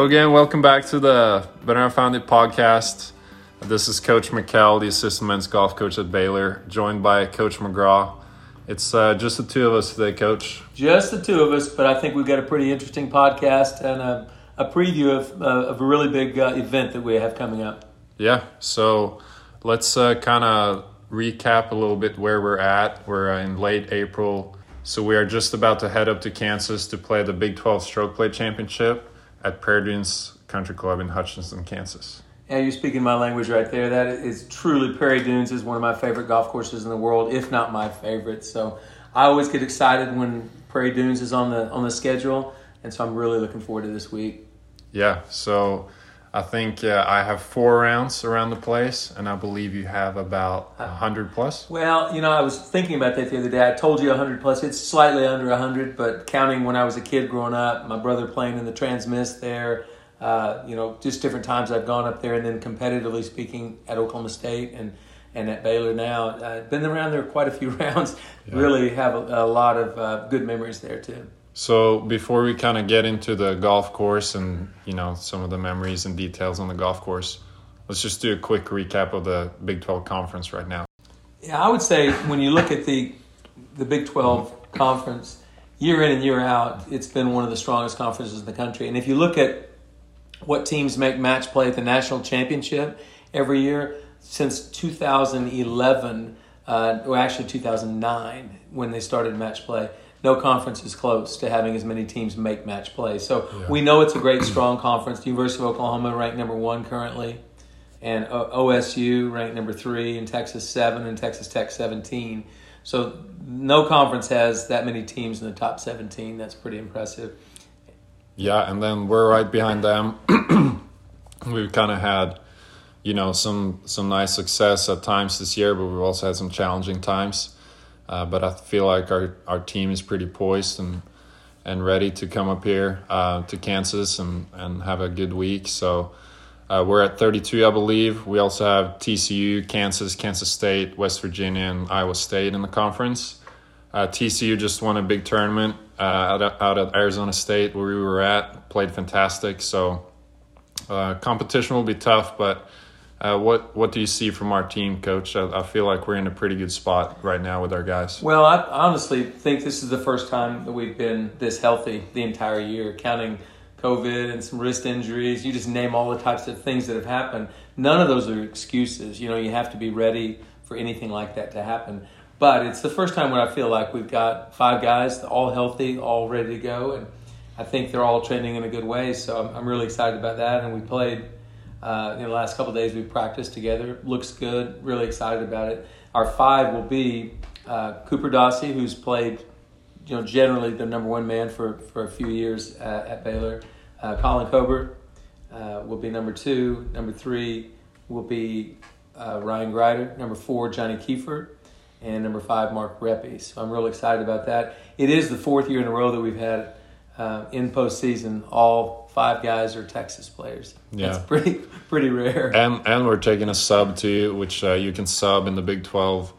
Well, again, welcome back to the Better Founded podcast. This is Coach McCall, the assistant men's golf coach at Baylor, joined by Coach McGraw. It's uh, just the two of us today, Coach. Just the two of us, but I think we've got a pretty interesting podcast and a, a preview of, uh, of a really big uh, event that we have coming up. Yeah, so let's uh, kind of recap a little bit where we're at. We're in late April, so we are just about to head up to Kansas to play the Big 12 Stroke Play Championship at Prairie Dunes Country Club in Hutchinson, Kansas. Yeah, you're speaking my language right there. That is truly Prairie Dunes is one of my favorite golf courses in the world, if not my favorite. So I always get excited when Prairie Dunes is on the on the schedule, and so I'm really looking forward to this week. Yeah, so I think uh, I have four rounds around the place, and I believe you have about a hundred plus. Well, you know, I was thinking about that the other day. I told you 100 plus. It's slightly under 100, but counting when I was a kid growing up, my brother playing in the Transmiss there, uh, you know, just different times I've gone up there, and then competitively speaking at Oklahoma State and and at Baylor now. I've been around there quite a few rounds. Yeah. Really have a, a lot of uh, good memories there too. So before we kind of get into the golf course and you know some of the memories and details on the golf course, let's just do a quick recap of the Big 12 conference right now. Yeah, I would say when you look at the the Big 12 conference year in and year out, it's been one of the strongest conferences in the country. And if you look at what teams make match play at the national championship every year since 2011, uh, or actually 2009 when they started match play no conference is close to having as many teams make match play. So yeah. we know it's a great, strong conference. The University of Oklahoma ranked number one currently, and OSU ranked number three, and Texas seven, and Texas Tech seventeen. So no conference has that many teams in the top seventeen. That's pretty impressive. Yeah, and then we're right behind them. We've kind of had, you know, some some nice success at times this year, but we've also had some challenging times. Uh, but I feel like our, our team is pretty poised and and ready to come up here uh, to Kansas and, and have a good week. So uh, we're at 32, I believe. We also have TCU, Kansas, Kansas State, West Virginia, and Iowa State in the conference. Uh, TCU just won a big tournament uh, out, out at Arizona State where we were at, played fantastic. So competition will be tough, but uh, what what do you see from our team, Coach? I, I, feel like we're in a pretty good spot right now with our guys. Well, I honestly think this is the first time that we've been this healthy the entire year, counting COVID and some wrist injuries. You just name all the types of things that have happened. None of those are excuses. You know, you have to be ready for anything like that to happen. But it's the first time when I feel like we've got five guys, all healthy, all ready to go, and I think they're all trending in a good way. So I'm, I'm really excited about that. And we played uh, in the last couple days, we've practiced together. Looks good. Really excited about it. Our five will be uh, Cooper Dossey, who's played, you know, generally the number one man for, for a few years at, at Baylor. Uh, Colin Cobert uh, will be number two. Number three will be uh, Ryan Grider. Number four, Johnny Keefer. And number five, Mark Reppe. So I'm real excited about that. It is the fourth year in a row that we've had uh, in postseason all five guys are Texas players. Yeah, that's pretty pretty rare. And and we're taking a sub too, which uh, you can sub in the Big Twelve.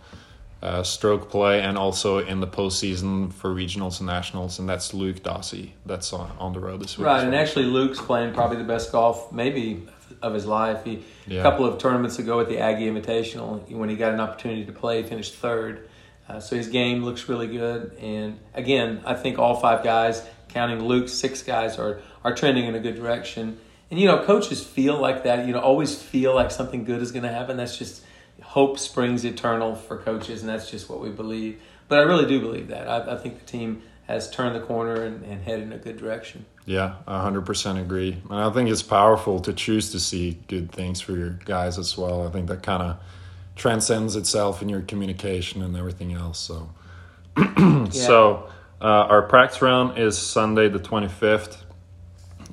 Uh, stroke play and also in the postseason for regionals and nationals, and that's Luke Dossey. That's on, on the road this week. Right, and actually Luke's playing probably the best golf maybe of his life. He yeah. a couple of tournaments ago at the Aggie Invitational, when he got an opportunity to play, he finished third. Uh, so his game looks really good, and again, I think all five guys, counting Luke, six guys are are trending in a good direction. And you know, coaches feel like that. You know, always feel like something good is going to happen. That's just hope springs eternal for coaches, and that's just what we believe. But I really do believe that. I, I think the team has turned the corner and, and headed in a good direction. Yeah, I 100% agree. And I think it's powerful to choose to see good things for your guys as well. I think that kind of transcends itself in your communication and everything else. So, yeah. so uh, our practice round is Sunday the 25th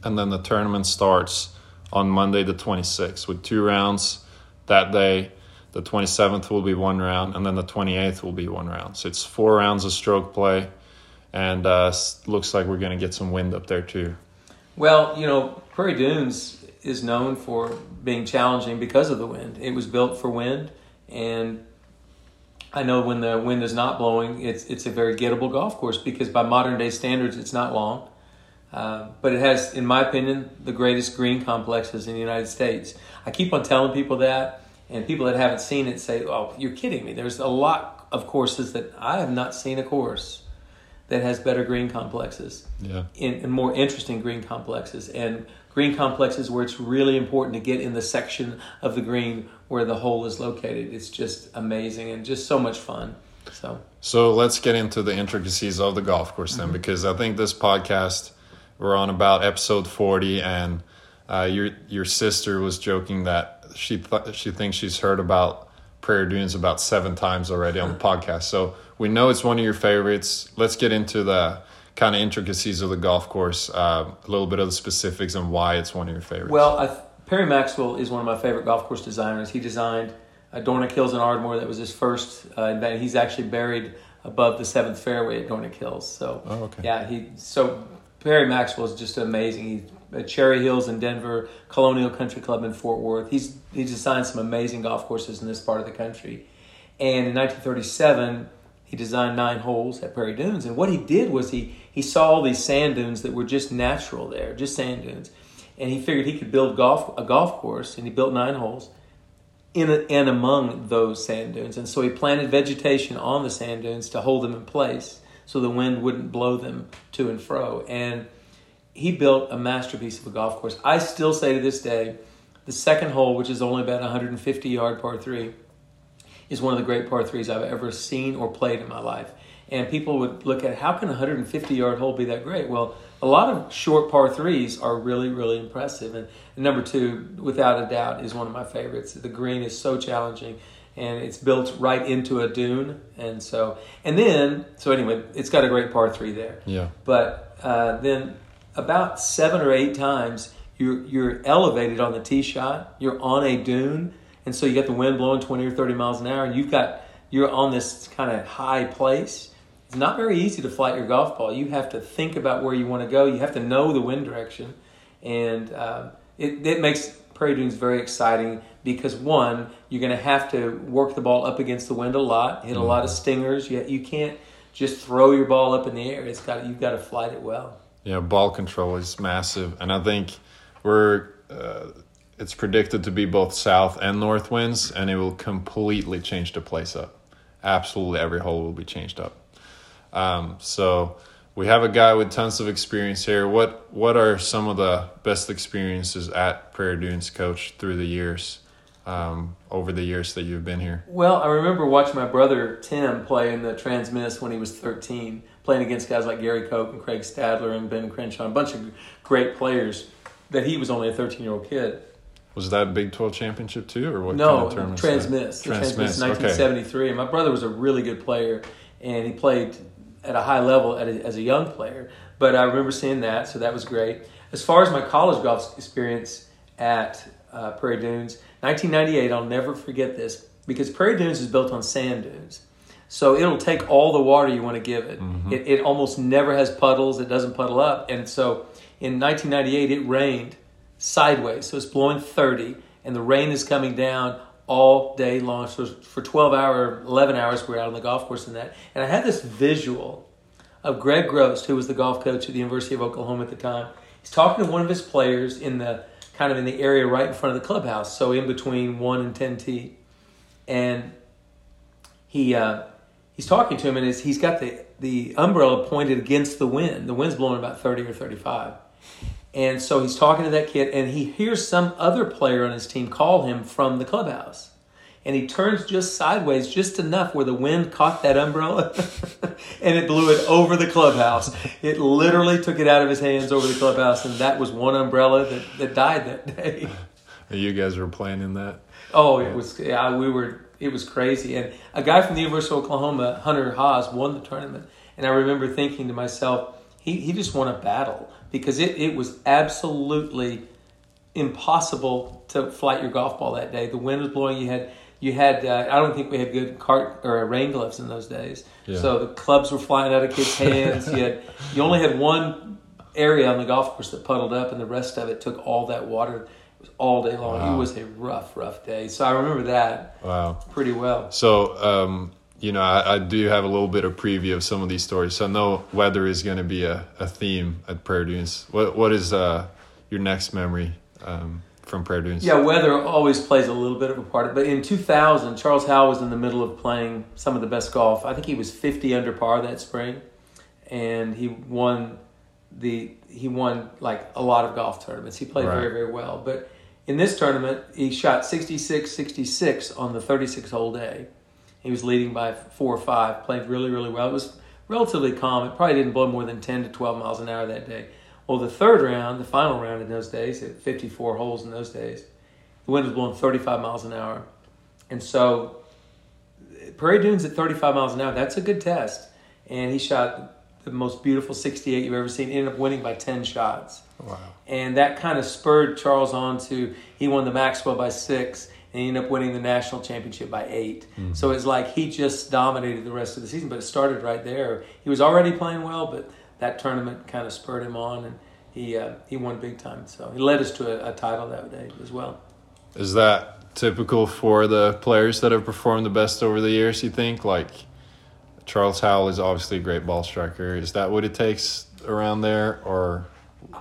and then the tournament starts on Monday the 26th with two rounds that day. The 27th will be one round, and then the 28th will be one round. So it's four rounds of stroke play, and uh, looks like we're going to get some wind up there too. Well, you know, Prairie Dunes is known for being challenging because of the wind. It was built for wind, and I know when the wind is not blowing, it's it's a very gettable golf course because by modern day standards, it's not long Uh, but it has, in my opinion, the greatest green complexes in the United States. I keep on telling people that, and people that haven't seen it say, "Oh, you're kidding me." There's a lot of courses that I have not seen a course that has better green complexes Yeah. in, and more interesting green complexes and green complexes where it's really important to get in the section of the green where the hole is located. It's just amazing and just so much fun. So So let's get into the intricacies of the golf course then, because I think this podcast we're on about episode forty, and uh, your your sister was joking that she th- she thinks she's heard about Prairie Dunes about seven times already on the podcast. So we know it's one of your favorites. Let's get into the kind of intricacies of the golf course, uh, a little bit of the specifics and why it's one of your favorites. Well, I, Perry Maxwell is one of my favorite golf course designers. He designed uh, Dornick Hills in Ardmore. That was his first uh, invention. He's actually buried above the seventh fairway at Dornick Hills. So, Oh, okay. yeah, he so Perry Maxwell is just amazing. He's at Cherry Hills in Denver, Colonial Country Club in Fort Worth. He's he's designed some amazing golf courses in this part of the country. And in 1937, he designed nine holes at Prairie Dunes. And what he did was he he saw all these sand dunes that were just natural there, just sand dunes. And he figured he could build golf a golf course, and he built nine holes in and among those sand dunes. And so he planted vegetation on the sand dunes to hold them in place, so the wind wouldn't blow them to and fro. And he built a masterpiece of a golf course. I still say to this day, the second hole, which is only about 150 yard par three, is one of the great par threes I've ever seen or played in my life. And people would look at how can a 150 yard hole be that great? Well, a lot of short par threes are really, really impressive. And, number two, without a doubt, is one of my favorites. The green is so challenging and it's built right into a dune. And so, and then, so anyway, it's got a great par three there. yeah. But uh, then about seven or eight times you're you're elevated on the tee shot. You're on a dune, and so you get the wind blowing twenty or thirty miles an hour, and you've got you're on this kind of high place. It's not very easy to flight your golf ball. You have to think about where you want to go. You have to know the wind direction, and um, it it makes Prairie Dunes very exciting because one, you're going to have to work the ball up against the wind a lot, hit a lot of stingers. You you can't just throw your ball up in the air. It's got you've got to flight it well. Yeah, ball control is massive, and I think we're uh, it's predicted to be both south and north winds, and it will completely change the place up. Absolutely, every hole will be changed up. Um, so we have a guy with tons of experience here. What what are some of the best experiences at Prairie Dunes, Coach, through the years, um, over the years that you've been here? Well, I remember watching my brother Tim play in the Transmiss when he was 13, playing against guys like Gary Koch and Craig Stadler and Ben Crenshaw, a bunch of great players. That he was only a 13 year old kid. Was that Big Twelve championship too, or what No, kind of tournament? Transmiss. Transmiss, 1973. And my brother was a really good player, and he played at a high level at a, as a young player. But I remember seeing that, so that was great. As far as my college golf experience at uh, Prairie Dunes, 1998, I'll never forget this because Prairie Dunes is built on sand dunes. So it'll take all the water you want to give it. It, it almost never has puddles. It doesn't puddle up. And so in 1998, it rained sideways. So it's blowing 30, and the rain is coming down all day long. So for 12 hour, 11 hours, we we're out on the golf course and that. And I had this visual of Greg Grost, who was the golf coach at the University of Oklahoma at the time. He's talking to one of his players in the kind of in the area right in front of the clubhouse, so in between one and 10 tee. And he uh, he's talking to him, and he's, he's got the, the umbrella pointed against the wind. The wind's blowing about 30 or 35. And so he's talking to that kid, and he hears some other player on his team call him from the clubhouse. And he turns just sideways, just enough where the wind caught that umbrella and it blew it over the clubhouse. It literally took it out of his hands over the clubhouse, and that was one umbrella that, that died that day. You guys were playing in that. Oh, it was yeah, we were it was crazy. And a guy from the University of Oklahoma, Hunter Haas, won the tournament. And I remember thinking to myself, he, he just won a battle because it, it was absolutely impossible to flight your golf ball that day. The wind was blowing. You had you had uh, I don't think we had good cart or rain gloves in those days. Yeah. So the clubs were flying out of kids' hands. you had you only had one area on the golf course that puddled up, and the rest of it took all that water. It was all day long. Wow. It was a rough, rough day. So I remember that Wow. pretty well. So, um, you know, I, I, do have a little bit of preview of some of these stories. So I know weather is going to be a, a theme at Prairie Dunes. What what is uh, your next memory um, from Prairie Dunes? Yeah, weather always plays a little bit of a part. But in 2000, Charles Howell was in the middle of playing some of the best golf. I think he was 50 under par that spring, and he won the he won like a lot of golf tournaments. He played right. very very well. But in this tournament, he shot 66 66 on the 36 hole day he was leading by four or five, played really, really well. It was relatively calm. It probably didn't blow more than 10 to 12 miles an hour that day. Well, the third round, the final round in those days, at 54 holes in those days, the wind was blowing 35 miles an hour. And so Prairie Dunes at 35 miles an hour, that's a good test. And he shot the most beautiful 68 you've ever seen, ended up winning by 10 shots. Wow. And that kind of spurred Charles on to, he won the Maxwell by six and he ended up winning the national championship by 8 mm-hmm. So it's like he just dominated the rest of the season, but it started right there. He was already playing well, but that tournament kind of spurred him on, and he uh, he won big time. So he led us to a, a title that day as well. Is that typical for the players that have performed the best over the years? You think like Charles Howell is obviously a great ball striker. Is that what it takes around there, or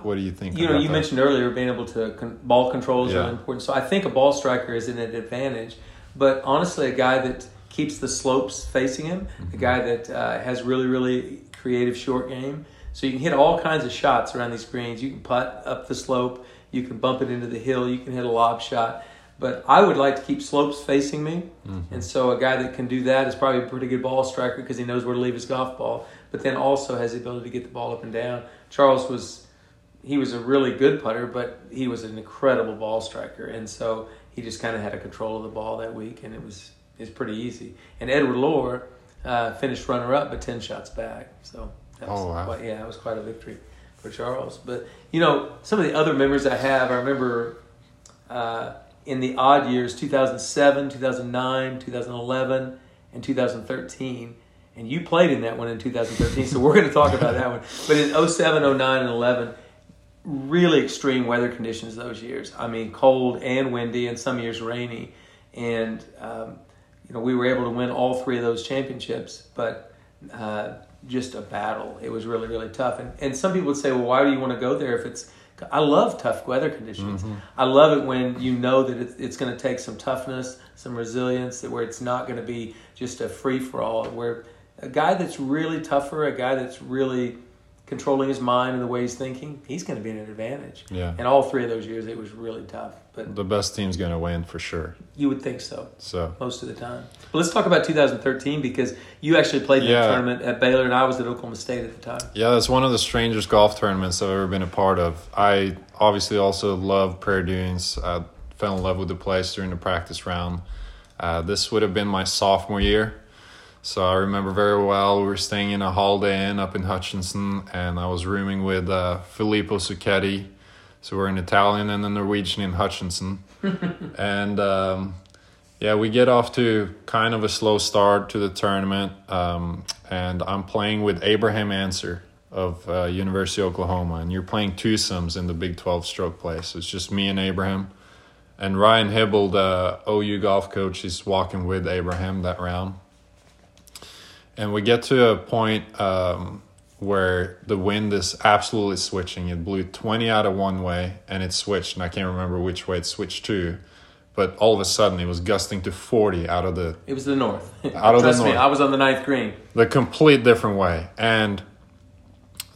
what do you think? You know, you that? mentioned earlier being able to con- ball control is yeah. really important. So I think a ball striker is an advantage. But honestly, a guy that keeps the slopes facing him, mm-hmm. a guy that uh, has really, really creative short game. So you can hit all kinds of shots around these greens. You can putt up the slope. You can bump it into the hill. You can hit a lob shot. But I would like to keep slopes facing me. Mm-hmm. And so a guy that can do that is probably a pretty good ball striker because he knows where to leave his golf ball, but then also has the ability to get the ball up and down. Charles was he was a really good putter, but he was an incredible ball striker, and so he just kind of had a control of the ball that week, and it was it was pretty easy. And Edward Loar uh, finished runner up, but ten shots back. So that was oh, wow. quite, yeah, it was quite a victory for Charles. But you know, some of the other memories I have, I remember uh, in the odd years, 2007, 2009, 2011, and 2013 and you played in that one in 2013, so we're going to talk about that one. But in 07, 09, and 11, really extreme weather conditions those years. I mean, cold and windy, and some years rainy. And um, you know, we were able to win all three of those championships, but uh, just a battle. It was really, really tough. And and some people would say, well, why do you want to go there if it's I love tough weather conditions. Mm-hmm. I love it when you know that it's, it's going to take some toughness, some resilience, that where it's not going to be just a free for all. Where a guy that's really tougher, a guy that's really controlling his mind and the way he's thinking, he's going to be an advantage. Yeah. And all three of those years, it was really tough. But the best team's going to win for sure. You would think so. So most of the time. But let's talk about 2013 because you actually played yeah. that tournament at Baylor, and I was at Oklahoma State at the time. Yeah, that's one of the strangest golf tournaments I've ever been a part of. I obviously also love Prairie Dunes. I fell in love with the place during the practice round. Uh, this would have been my sophomore year. So I remember very well we were staying in a Holiday Inn up in Hutchinson, and I was rooming with uh, Filippo Zucchetti. So we're an Italian and a Norwegian in Hutchinson, and um, yeah, we get off to kind of a slow start to the tournament, um, and I'm playing with Abraham Ancer of uh, University of Oklahoma, and you're playing twosomes in the Big 12 stroke play. So it's just me and Abraham. And Ryan Hybl, the OU golf coach, is walking with Abraham that round and we get to a point um, where the wind is absolutely switching. It blew 20 out of one way and it switched, and I can't remember which way it switched to. But all of a sudden, it was gusting to 40 out of the. It was the north. Out of Trust the north. Me, I was on the ninth green. The complete different way. And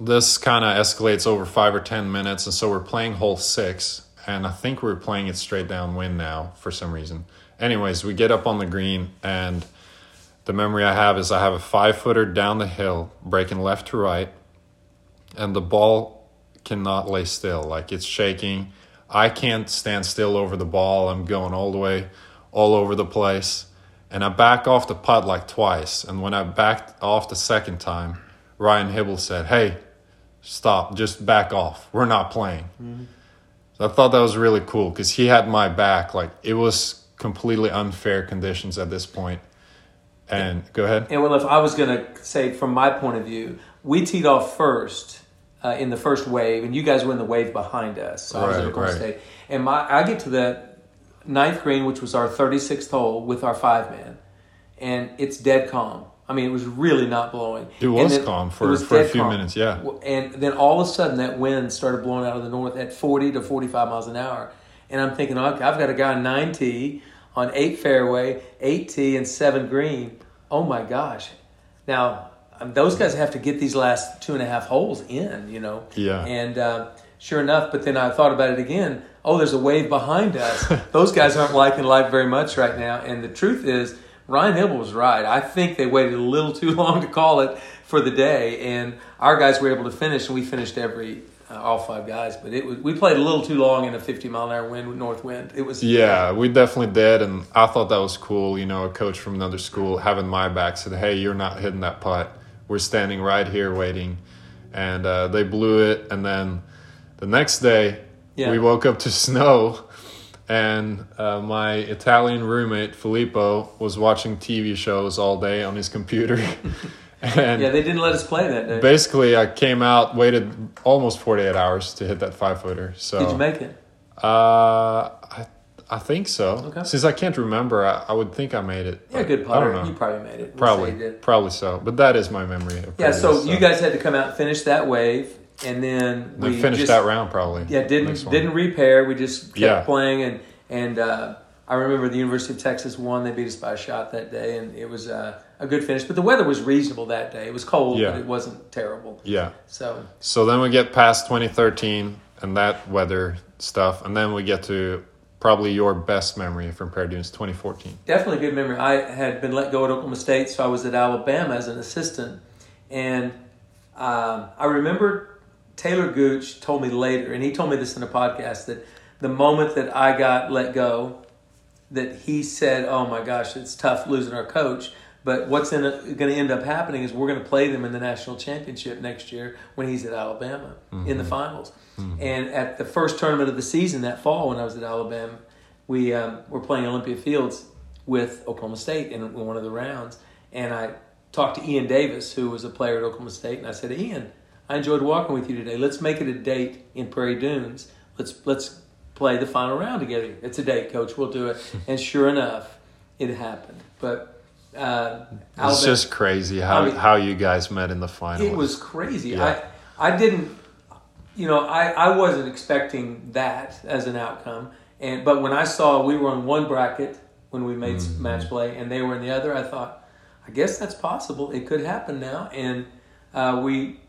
this kind of escalates over five or 10 minutes. And so we're playing hole six. And I think we're playing it straight downwind now for some reason. Anyways, we get up on the green and the memory I have is I have a five footer down the hill, breaking left to right, and the ball cannot lay still. Like it's shaking. I can't stand still over the ball. I'm going all the way, all over the place. And I back off the putt like twice. And when I backed off the second time, Ryan Hybl said, Hey, stop, just back off. We're not playing. Mm-hmm. So I thought that was really cool because he had my back. Like it was completely unfair conditions at this point and go ahead. And well, if I was going to say from my point of view, we teed off first uh, in the first wave, and you guys were in the wave behind us. So right, I was at Oklahoma right. State, and my I get to the ninth green, which was our thirty sixth hole with our five man, and it's dead calm. I mean, it was really not blowing. It was then- calm for, was for a few calm. minutes, yeah. And then all of a sudden, that wind started blowing out of the north at 40 to 45 miles an hour. And I'm thinking, okay, I've got a guy on 9T on 8 fairway, 8T, and 7 green. Oh my gosh. Now, um, those guys have to get these last two and a half holes in, you know. Yeah. And uh, sure enough, but then I thought about it again. Oh, there's a wave behind us. those guys aren't liking life very much right now. And the truth is, Ryan Hybl was right. I think they waited a little too long to call it for the day, and our guys were able to finish, and we finished every uh, all five guys. But it was we played a little too long in a 50 mile an hour wind with north wind. It was Yeah, we definitely did, and I thought that was cool. You know, a coach from another school having my back said, "Hey, you're not hitting that putt. We're standing right here waiting," and uh, they blew it. And then the next day, Yeah. we woke up to snow, and uh, my Italian roommate Filippo was watching TV shows all day on his computer, and yeah. They didn't let us play that day. basically, I came out, waited almost 48 hours to hit that five footer. So Did you make it? uh, I I think so. Okay. Since I can't remember, I, I would think I made it. Yeah, good I putter. don't know. You probably made it. We'll probably, did. probably so. But that is my memory. Of Yeah. So previous, you guys had to come out finish that wave, and then Then we finished just, that round probably. Yeah, didn't didn't repair. We just kept Yeah. playing, and and uh, I remember the University of Texas won. They beat us by a shot that day, and it was uh, a good finish. But the weather was reasonable that day. It was cold, Yeah. but it wasn't terrible. Yeah. So So then we get past 2013 and that weather stuff, and then we get to probably your best memory from Prairie Dunes 2014. definitely a good memory. I had been let go at Oklahoma State, so I was at Alabama as an assistant, and um, I remember Taylor Gooch told me later, and he told me this in a podcast that the moment that I got let go, that he said, "Oh my gosh, it's tough losing our coach." But what's going to end up happening is we're going to play them in the national championship next year when he's at Alabama in the finals. And at the first tournament of the season that fall, when I was at Alabama, we um, were playing Olympia Fields with Oklahoma State in one of the rounds. And I talked to Ian Davis, who was a player at Oklahoma State, and I said, "Ian, I enjoyed walking with you today. Let's make it a date in Prairie Dunes. Let's let's play the final round together. It's a date, Coach. We'll do it." and sure enough, it happened. But uh, It's just crazy how, I mean- how you guys met in the final. it was crazy. Yeah. I I didn't, you know, I, I wasn't expecting that as an outcome. And but when I saw we were on one bracket when we made Mm-hmm. match play, and they were in the other, I thought, I guess that's possible. It could happen now. And uh, we,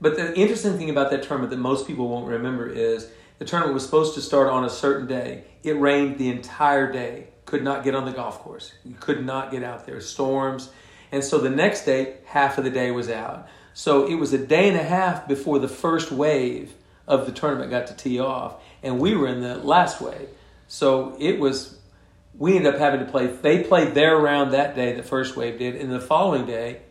but the interesting thing about that tournament that most people won't remember is the tournament was supposed to start on a certain day. It rained the entire day. Could not get on the golf course. You could not get out there. Storms. And so the next day, half of the day was out. So it was a day and a half before the first wave of the tournament got to tee off. And we were in the last wave. So it was, we ended up having to play, they played their round that day, the first wave did. And the following day,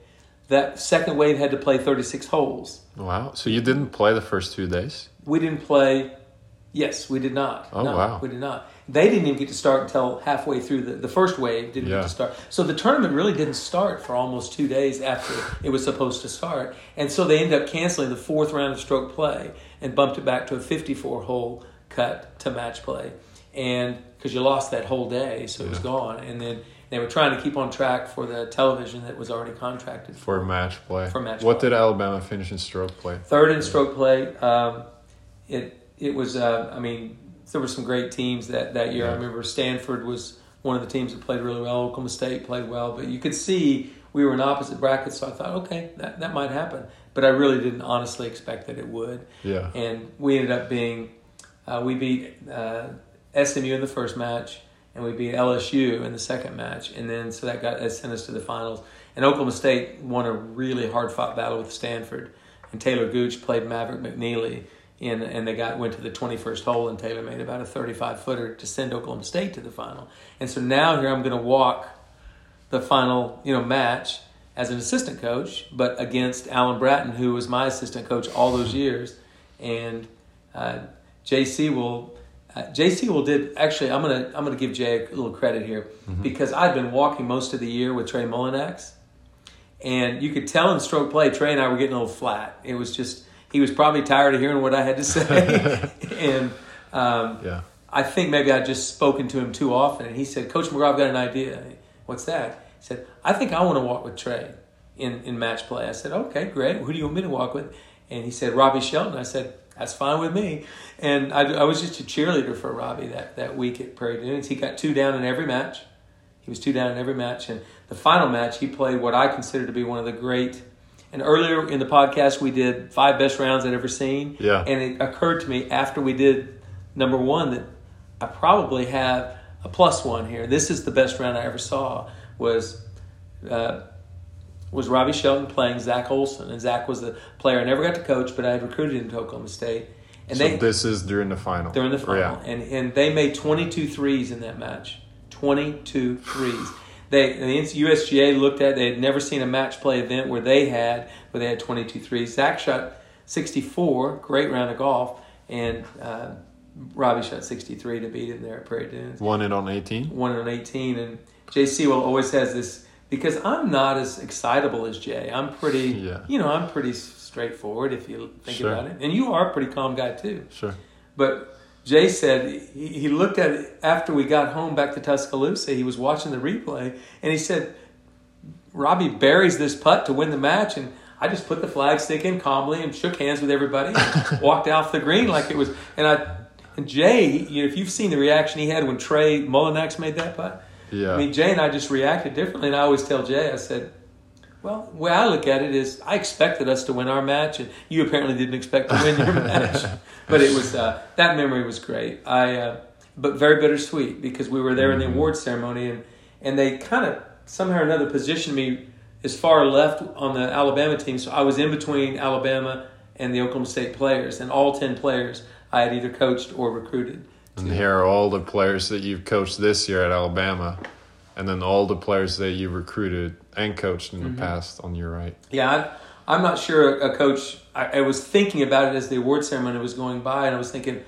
that second wave had to play 36 holes. Wow. So you didn't play the first two days? We didn't play. Yes, we did not. Oh, no, wow. We did not. They didn't even get to start until halfway through the, the first wave. Didn't Yeah. get to start. So the tournament really didn't start for almost two days after it was supposed to start. And so they ended up canceling the fourth round of stroke play and bumped it back to a 54 hole cut to match play. And because you lost that whole day, so it was gone. And then they were trying to keep on track for the television that was already contracted For match play. For match what play. did Alabama finish in stroke play? Third in stroke play. Um, it it was. Uh, I mean, there were some great teams that that year. I remember Stanford was one of the teams that played really well. Oklahoma State played well, but you could see we were in opposite brackets. So I thought, okay, that that might happen. But I really didn't honestly expect that it would. Yeah. And we ended up being, uh, we beat uh, SMU in the first match, and we beat LSU in the second match, and then so that got that sent us to the finals. And Oklahoma State won a really hard fought battle with Stanford, and Taylor Gooch played Maverick McNeely. In, and they got went to the 21st hole, and Taylor made about a 35 footer to send Oklahoma State to the final. And so now here I'm going to walk the final you know match as an assistant coach, but against Alan Bratton, who was my assistant coach all those years, and uh, Jay Seawell. Uh, Jay Seawell did actually. I'm gonna I'm gonna give Jay a little credit here because I've been walking most of the year with Trey Mullinax, and you could tell in stroke play Trey and I were getting a little flat. It was just he was probably tired of hearing what I had to say, and um, Yeah. I think maybe I'd just spoken to him too often, and he said, "Coach McGraw, I've got an idea. What's that?" He said, I think I want to walk with Trey in, in match play. I said, okay, great. Who do you want me to walk with? And he said, Robbie Shelton. I said, that's fine with me. And I, I was just a cheerleader for Robbie that, that week at Prairie Dunes. He got two down in every match. He was two down in every match. And the final match, he played what I consider to be one of the great. And earlier in the podcast, we did five best rounds I'd ever seen. Yeah. And it occurred to me after we did number one that I probably have a plus one here. This is the best round I ever saw. Was uh, was Robbie Shelton playing Zach Olson, and Zach was the player I never got to coach, but I had recruited him to Oklahoma State. And so they this is during the final. during the final, Yeah. and and they made 22 threes in that match. 22 threes. They the USGA looked at. They had never seen a match play event where they had where they had 22 threes. Zach shot 64, great round of golf, and uh, Robbie shot 63 to beat him there at Prairie Dunes Won it on 18. one on eighteen, and Jay Seawell always has this because I'm not as excitable as Jay. I'm pretty, Yeah. you know, I'm pretty straightforward if you think Sure. about it, and you are a pretty calm guy too. Sure. But Jay said he, he looked at it after we got home back to Tuscaloosa. He was watching the replay, and he said, "Robbie buries this putt to win the match," and I just put the flag stick in calmly and shook hands with everybody, and walked off the green like it was. And I, and Jay, you know, if you've seen the reaction he had when Trey Mullinax made that putt, Yeah. I mean, Jay and I just reacted differently. And I always tell Jay, I said, well, the way I look at it is I expected us to win our match, and you apparently didn't expect to win your match. But it was uh, that memory was great. I, uh, but very bittersweet because we were there in the awards ceremony, and and they kind of somehow or another positioned me as far left on the Alabama team, so I was in between Alabama and the Oklahoma State players, and all ten players I had either coached or recruited. And here are all the players that you've coached this year at Alabama, and then all the players that you recruited and coached in the Mm-hmm. past on your right. Yeah, I, I'm not sure a coach. I, I was thinking about it as the award ceremony was going by, and I was thinking,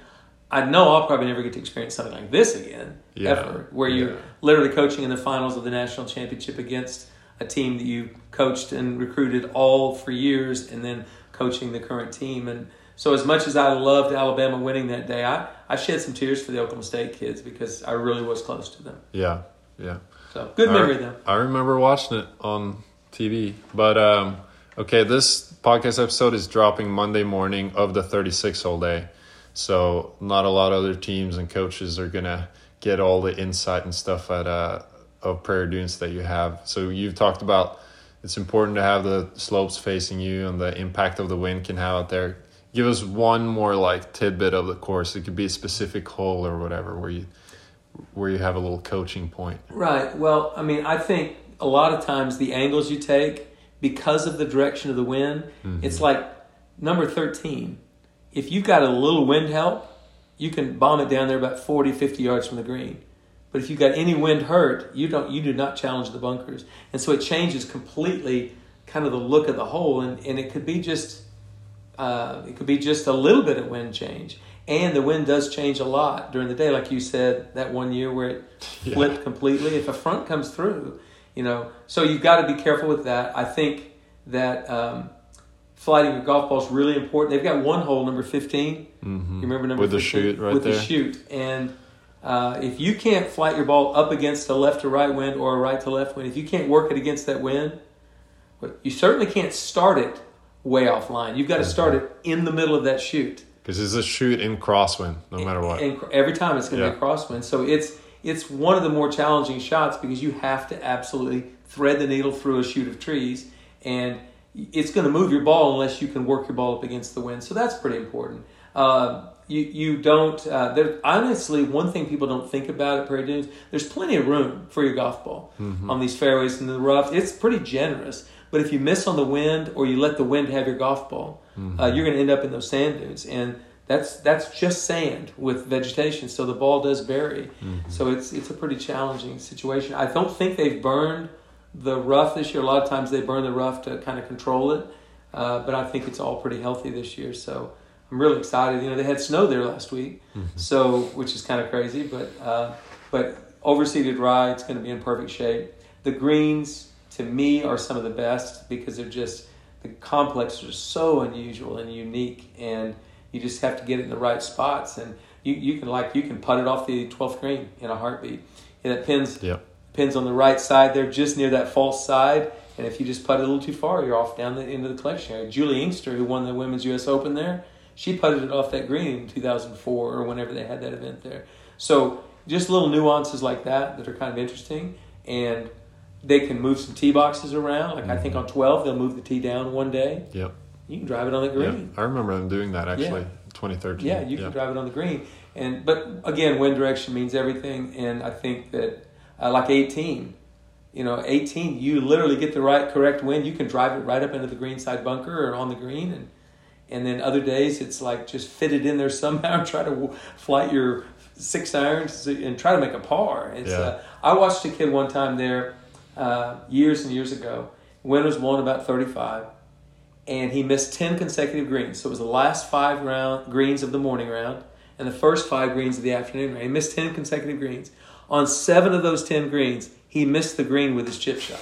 I know I'll probably never get to experience something like this again, Yeah, ever, where you're yeah. literally coaching in the finals of the national championship against a team that you coached and recruited all for years, and then coaching the current team. And so, as much as I loved Alabama winning that day, I, I shed some tears for the Oklahoma State kids because I really was close to them. Yeah, yeah. So, good I- memory though. I remember watching it on TV. But um, okay, this podcast episode is dropping Monday morning of the 36 hole day. So not a lot of other teams and coaches are gonna get all the insight and stuff at uh, of Prairie Dunes that you have. So you've talked about it's important to have the slopes facing you and the impact of the wind can have out there. Give us one more like tidbit of the course. It could be a specific hole or whatever where you where you have a little coaching point. Right. Well, I mean, I think a lot of times the angles you take, because of the direction of the wind, it's like number 13. If you've got a little wind help, you can bomb it down there about 40, 50 yards from the green. But if you've got any wind hurt, you don't you do not challenge the bunkers. And so it changes completely kind of the look of the hole and, and it could be just uh, it could be just a little bit of wind change. And the wind does change a lot during the day, like you said that one year where it Yeah. flipped completely. If a front comes through, you know, so you've got to be careful with that. I think that um, flighting your golf ball is really important. They've got one hole, number 15. Mm-hmm. You remember number With the 15? chute right With there. the chute. And uh, if you can't flight your ball up against a left to right wind or a right to left wind, if you can't work it against that wind, you certainly can't start it way offline. You've got to start it in the middle of that chute. Because it's a chute in crosswind, no matter what. And every time it's going to Yeah. be a crosswind. So it's it's one of the more challenging shots because you have to absolutely thread the needle through a chute of trees, and it's going to move your ball unless you can work your ball up against the wind. So that's pretty important. Uh, you you don't. Uh, there, honestly, one thing people don't think about at Prairie Dunes, there's plenty of room for your golf ball on these fairways and the rough. It's pretty generous. But if you miss on the wind or you let the wind have your golf ball, uh, you're going to end up in those sand dunes, and that's that's just sand with vegetation. So the ball does vary. So it's it's a pretty challenging situation. I don't think they've burned the rough this year. A lot of times they burn the rough to kind of control it, uh, but I think it's all pretty healthy this year. So I'm really excited. You know, they had snow there last week, so which is kind of crazy, but uh, but overseeded rye, it's going to be in perfect shape. The greens to me are some of the best because they're just the complexes are so unusual and unique, and you just have to get it in the right spots, and you, you can like you can putt it off the 12th green in a heartbeat. And it pins pins on the right side there, just near that false side. And if you just putt it a little too far, you're off down the end of the collection area. Juli Inkster, who won the Women's U.S. Open there, she putted it off that green in 2004 or whenever they had that event there. So just little nuances like that that are kind of interesting. And they can move some tee boxes around. Like I mm-hmm. think on 12, they'll move the tee down one day. Yep. You can drive it on the Yeah. green. I remember them doing that actually. Yeah. 2013. Yeah, you can drive it on the green. And but again, wind direction means everything. And I think that uh, like 18, you know, 18, you literally get the right correct wind. You can drive it right up into the green side bunker or on the green. And and then other days it's like just fit it in there somehow. Try to w- flight your six irons and try to make a par. It's, Yeah. uh, I watched a kid one time there uh, years and years ago. Wind was blowing about 35 and he missed 10 consecutive greens. So it was the last five round greens of the morning round and the first five greens of the afternoon round. He missed 10 consecutive greens. On seven of those 10 greens, he missed the green with his chip shot.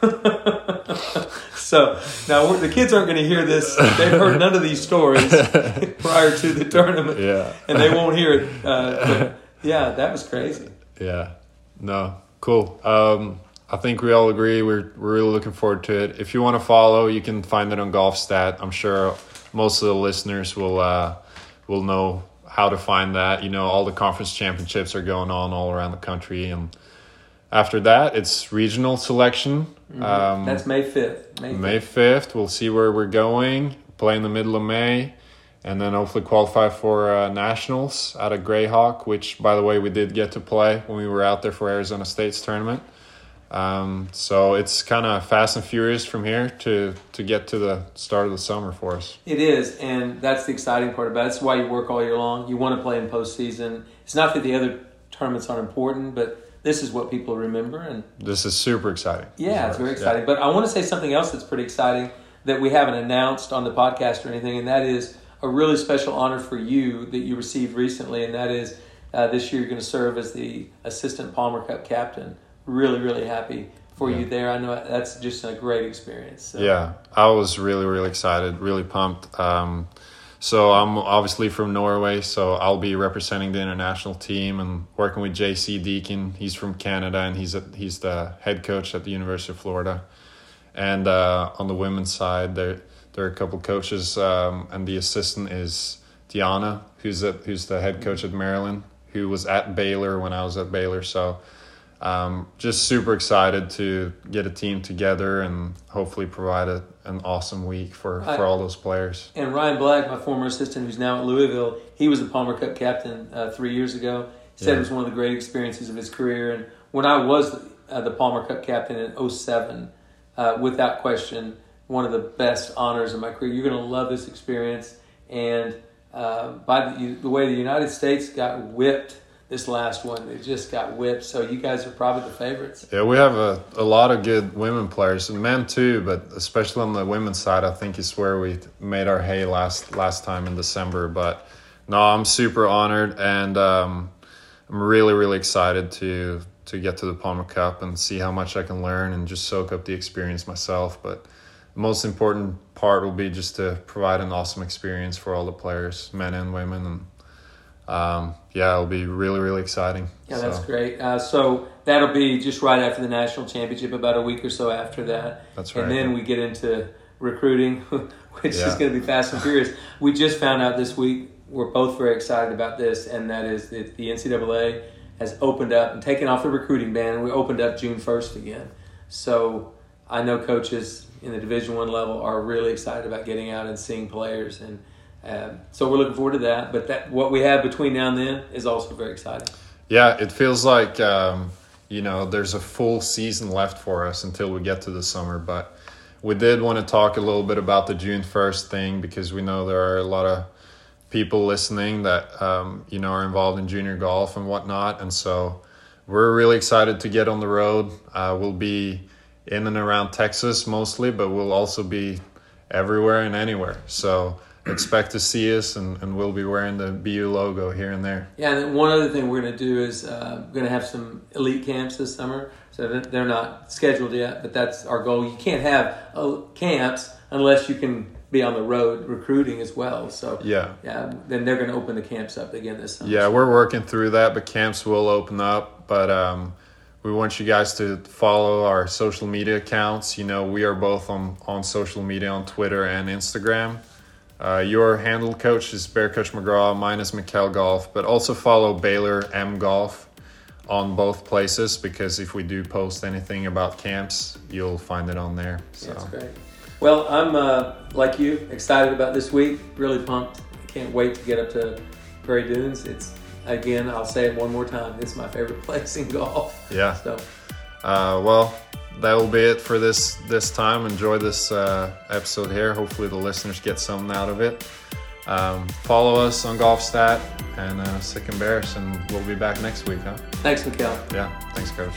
so now the kids aren't going to hear this. They've heard none of these stories prior to the tournament, Yeah. and they won't hear it. Uh, yeah, that was crazy. Yeah. No. Cool. Um, I think we all agree. We're we're really looking forward to it. If you want to follow, you can find it on GolfStat. I'm sure most of the listeners will uh, will know how to find that. You know, all the conference championships are going on all around the country, and after that, it's regional selection. Um, That's May fifth. May 5th. May 5th. We'll see where we're going. Play in the middle of May. And then hopefully qualify for uh, nationals out of Grayhawk, which, by the way, we did get to play when we were out there for Arizona State's tournament. Um, so it's kind of fast and furious from here to, to get to the start of the summer for us. It is, and that's the exciting part about it. That's why you work all year long. You want to play in postseason. It's not that the other tournaments aren't important, but this is what people remember. And This is super exciting. yeah, it's very Yeah. exciting. But I want to say something else that's pretty exciting that we haven't announced on the podcast or anything, and that is a really special honor for you that you received recently, and that is uh, this year you're going to serve as the assistant Palmer Cup captain. Really, really happy for Yeah. you there. I know that's just a great experience. So. Yeah, I was really, really excited, really pumped. Um, so I'm obviously from Norway, so I'll be representing the international team and working with JC Deacon. He's from Canada and he's a, he's the head coach at the University of Florida. And uh, on the women's side, there there are a couple coaches, um, and the assistant is Diana, who's at, who's the head coach at Maryland, who was at Baylor when I was at Baylor. So um, just super excited to get a team together and hopefully provide a, an awesome week for, I- for all those players. And Ryan Black, my former assistant, who's now at Louisville, he was the Palmer Cup captain uh, three years ago. He Said Yeah. it was one of the great experiences of his career. And when I was uh, the Palmer Cup captain in 07, uh, without question, one of the best honors of my career. You're going to love this experience. And uh, by the, the way the United States got whipped this last one, they just got whipped. So you guys are probably the favorites. Yeah, we have a, a lot of good women players and men too, but especially on the women's side, I think is where we made our hay last last time in December. But no, I'm super honored and um, I'm really really excited to to get to the Palmer Cup and see how much I can learn and just soak up the experience myself. But the most important part will be just to provide an awesome experience for all the players, men and women, and um, yeah, it'll be really really exciting. Yeah, that's So, great. Uh, so that'll be just right after the national championship, about a week or so after that. That's right. And then we get into recruiting, which is going to be fast and furious. We just found out this week, we're both very excited about this, and that is that the NCAA has opened up and taken off the recruiting ban. and We opened up June 1st again. So I know coaches in the Division One level are really excited about getting out and seeing players. And um, so we're looking forward to that. But that what we have between now and then is also very exciting. Yeah, it feels like um, you know there's a full season left for us until we get to the summer. But we did want to talk a little bit about the June first thing because we know there are a lot of people listening that um, you know are involved in junior golf and whatnot, and so we're really excited to get on the road. Uh, we'll be in and around Texas mostly, but we'll also be everywhere and anywhere. So expect to see us, and, and we'll be wearing the BU logo here and there. Yeah, and one other thing we're going to do is uh, going to have some elite camps this summer. So they're- they're not scheduled yet, but that's our goal. You can't have uh, camps unless you can be on the road recruiting as well. So Yeah. yeah, then they're going to open the camps up again this summer. Yeah, we're working through that, but camps will open up. But um, we want you guys to follow our social media accounts. You know, we are both on, on social media on Twitter and Instagram. Uh, your handle coach is Bear Coach McGraw, mine is Mikkel Golf, but also follow Baylor M Golf on both places because if we do post anything about camps, you'll find it on there. So. That's great. Well, I'm uh, like you, excited about this week. Really pumped. Can't wait to get up to Prairie Dunes. It's again, I'll say it one more time. It's my favorite place in golf. Yeah. So, Uh, well, that will be it for this this time. Enjoy this uh, episode here. Hopefully, the listeners get something out of it. Um, follow us on GolfStat and uh, Sic 'em Bears, and we'll be back next week, huh? thanks, Mikkel. Yeah. Thanks, Coach.